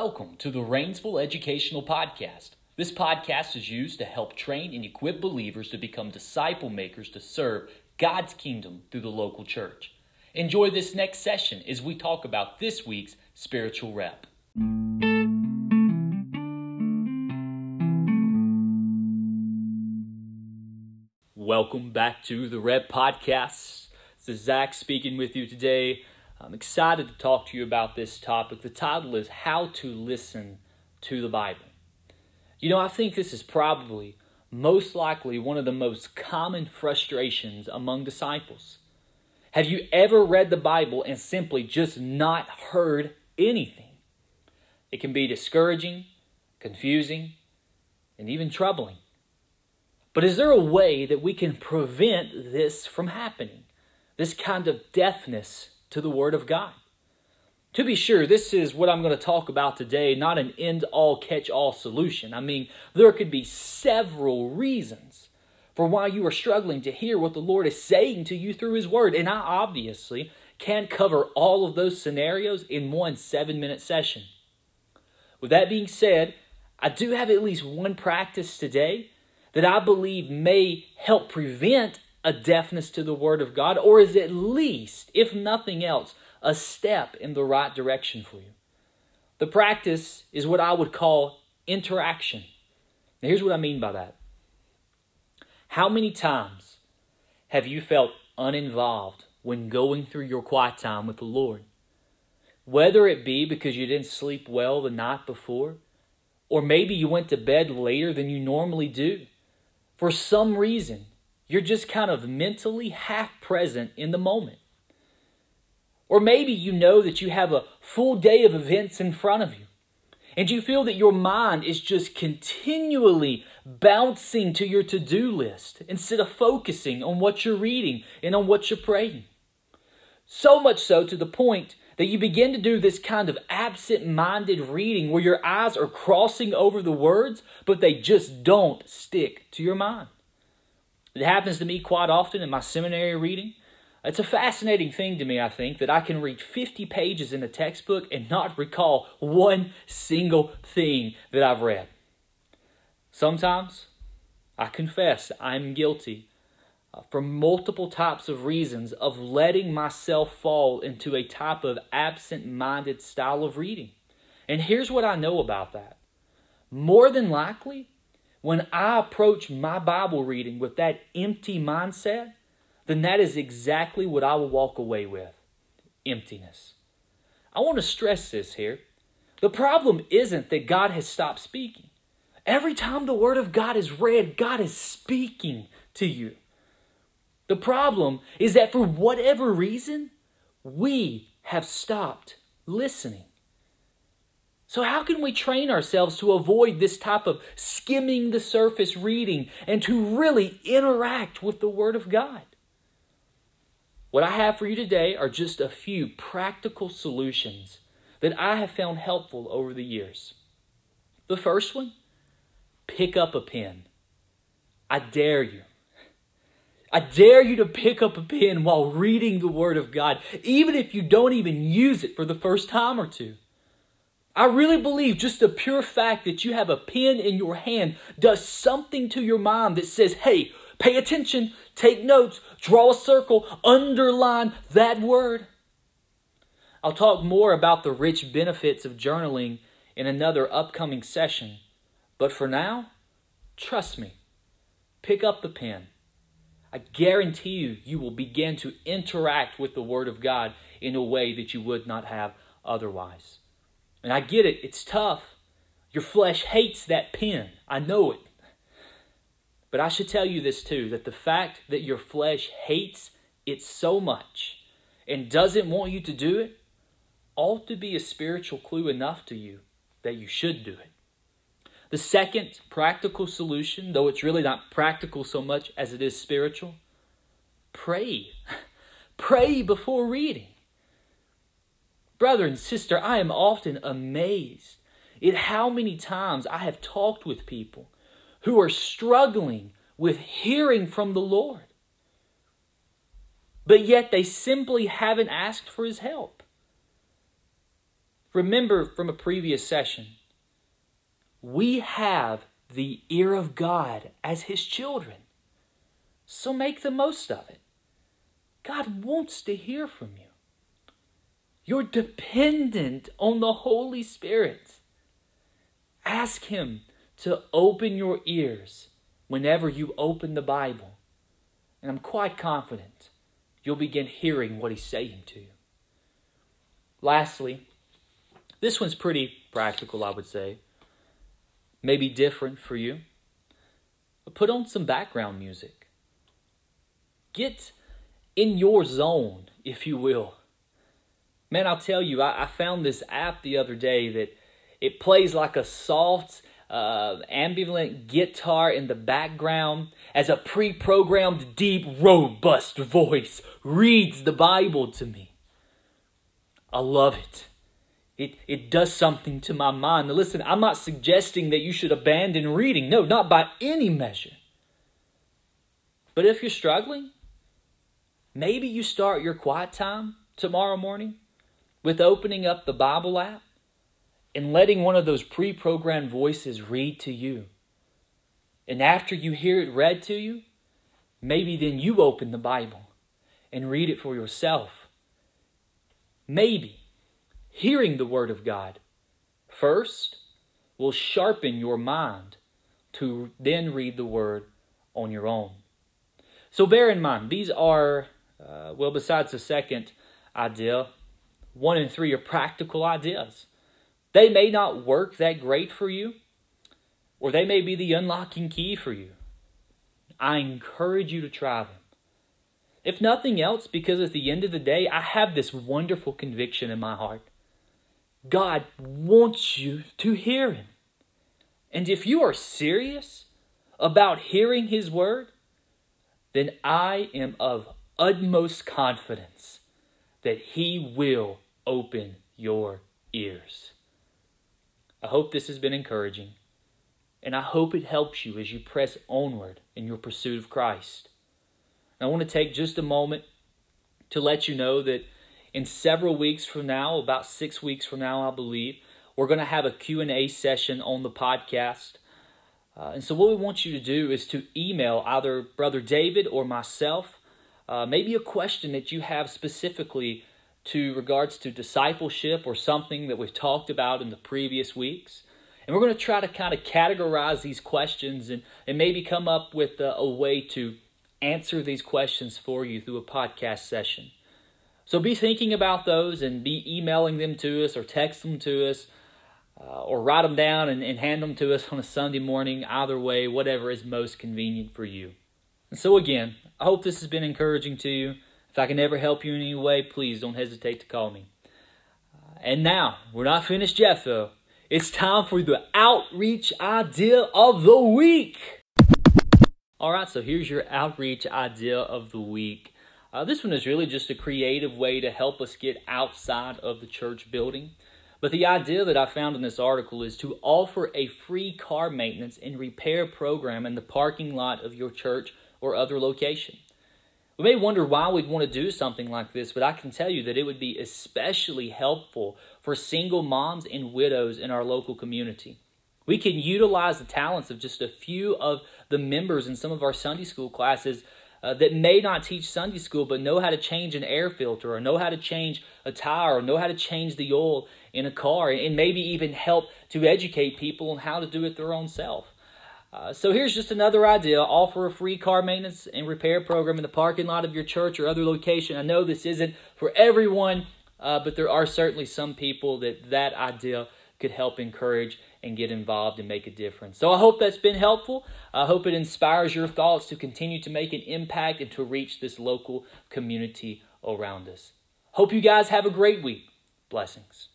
Welcome to the Rainsville Educational Podcast. This podcast is used to help train and equip believers to become disciple makers to serve God's kingdom through the local church. Enjoy this next session as we talk about this week's spiritual rep. Welcome back to the Rep Podcast. This is Zach speaking with you today. I'm excited to talk to you about this topic. The title is How to Listen to the Bible. You know, I think this is probably most likely one of the most common frustrations among disciples. Have you ever read the Bible and simply just not heard anything? It can be discouraging, confusing, and even troubling. But is there a way that we can prevent this from happening? This kind of deafness to the Word of God. To be sure, this is what I'm going to talk about today, not an end all catch all solution. I mean, there could be several reasons for why you are struggling to hear what the Lord is saying to you through His Word. And I obviously can't cover all of those scenarios in one seven minute session. With that being said, I do have at least one practice today that I believe may help prevent a deafness to the Word of God, or is at least, if nothing else, a step in the right direction for you. The practice is what I would call interaction. Now, here's what I mean by that. How many times have you felt uninvolved when going through your quiet time with the Lord? Whether it be because you didn't sleep well the night before, or maybe you went to bed later than you normally do. For some reason, you're just kind of mentally half present in the moment. Or maybe you know that you have a full day of events in front of you, and you feel that your mind is just continually bouncing to your to do list instead of focusing on what you're reading and on what you're praying. So much so to the point that you begin to do this kind of absent minded reading where your eyes are crossing over the words, but they just don't stick to your mind. It happens to me quite often in my seminary reading. It's a fascinating thing to me, I think, that I can read 50 pages in a textbook and not recall one single thing that I've read. Sometimes, I confess, I'm guilty uh, for multiple types of reasons of letting myself fall into a type of absent minded style of reading. And here's what I know about that. More than likely, when I approach my Bible reading with that empty mindset, then that is exactly what I will walk away with emptiness. I want to stress this here. The problem isn't that God has stopped speaking. Every time the Word of God is read, God is speaking to you. The problem is that for whatever reason, we have stopped listening. So, how can we train ourselves to avoid this type of skimming the surface reading and to really interact with the Word of God? What I have for you today are just a few practical solutions that I have found helpful over the years. The first one pick up a pen. I dare you. I dare you to pick up a pen while reading the Word of God, even if you don't even use it for the first time or two. I really believe just the pure fact that you have a pen in your hand does something to your mind that says, hey, pay attention, take notes, draw a circle, underline that word. I'll talk more about the rich benefits of journaling in another upcoming session. But for now, trust me, pick up the pen. I guarantee you, you will begin to interact with the Word of God in a way that you would not have otherwise. And I get it, it's tough. Your flesh hates that pen. I know it. But I should tell you this too that the fact that your flesh hates it so much and doesn't want you to do it ought to be a spiritual clue enough to you that you should do it. The second practical solution, though it's really not practical so much as it is spiritual, pray. pray before reading. Brother and sister, I am often amazed at how many times I have talked with people who are struggling with hearing from the Lord, but yet they simply haven't asked for His help. Remember from a previous session, we have the ear of God as His children. So make the most of it. God wants to hear from you. You're dependent on the Holy Spirit. Ask Him to open your ears whenever you open the Bible. And I'm quite confident you'll begin hearing what He's saying to you. Lastly, this one's pretty practical, I would say. Maybe different for you. But put on some background music. Get in your zone, if you will. Man, I'll tell you, I, I found this app the other day that it plays like a soft, uh, ambivalent guitar in the background as a pre programmed, deep, robust voice reads the Bible to me. I love it. It, it does something to my mind. Now, listen, I'm not suggesting that you should abandon reading. No, not by any measure. But if you're struggling, maybe you start your quiet time tomorrow morning with opening up the Bible app and letting one of those pre programmed voices read to you. And after you hear it read to you, maybe then you open the Bible and read it for yourself. Maybe hearing the Word of God first will sharpen your mind to then read the Word on your own. So bear in mind, these are, uh, well, besides the second idea, one and three are practical ideas. They may not work that great for you, or they may be the unlocking key for you. I encourage you to try them. If nothing else, because at the end of the day, I have this wonderful conviction in my heart. God wants you to hear Him. And if you are serious about hearing His word, then I am of utmost confidence that He will open your ears. I hope this has been encouraging, and I hope it helps you as you press onward in your pursuit of Christ. And I want to take just a moment to let you know that in several weeks from now, about six weeks from now, I believe, we're going to have a Q&A session on the podcast. Uh, and so what we want you to do is to email either Brother David or myself, uh, maybe a question that you have specifically to regards to discipleship or something that we've talked about in the previous weeks. And we're going to try to kind of categorize these questions and, and maybe come up with a, a way to answer these questions for you through a podcast session. So be thinking about those and be emailing them to us or text them to us uh, or write them down and, and hand them to us on a Sunday morning. Either way, whatever is most convenient for you. And so, again, I hope this has been encouraging to you. If I can ever help you in any way, please don't hesitate to call me. Uh, and now, we're not finished yet, though. It's time for the outreach idea of the week. All right, so here's your outreach idea of the week. Uh, this one is really just a creative way to help us get outside of the church building. But the idea that I found in this article is to offer a free car maintenance and repair program in the parking lot of your church or other location. We may wonder why we'd want to do something like this, but I can tell you that it would be especially helpful for single moms and widows in our local community. We can utilize the talents of just a few of the members in some of our Sunday school classes uh, that may not teach Sunday school but know how to change an air filter or know how to change a tire or know how to change the oil in a car and maybe even help to educate people on how to do it their own self. Uh, so here's just another idea. Offer a free car maintenance and repair program in the parking lot of your church or other location. I know this isn't for everyone, uh, but there are certainly some people that that idea could help encourage and get involved and make a difference. So I hope that's been helpful. I hope it inspires your thoughts to continue to make an impact and to reach this local community around us. Hope you guys have a great week. Blessings.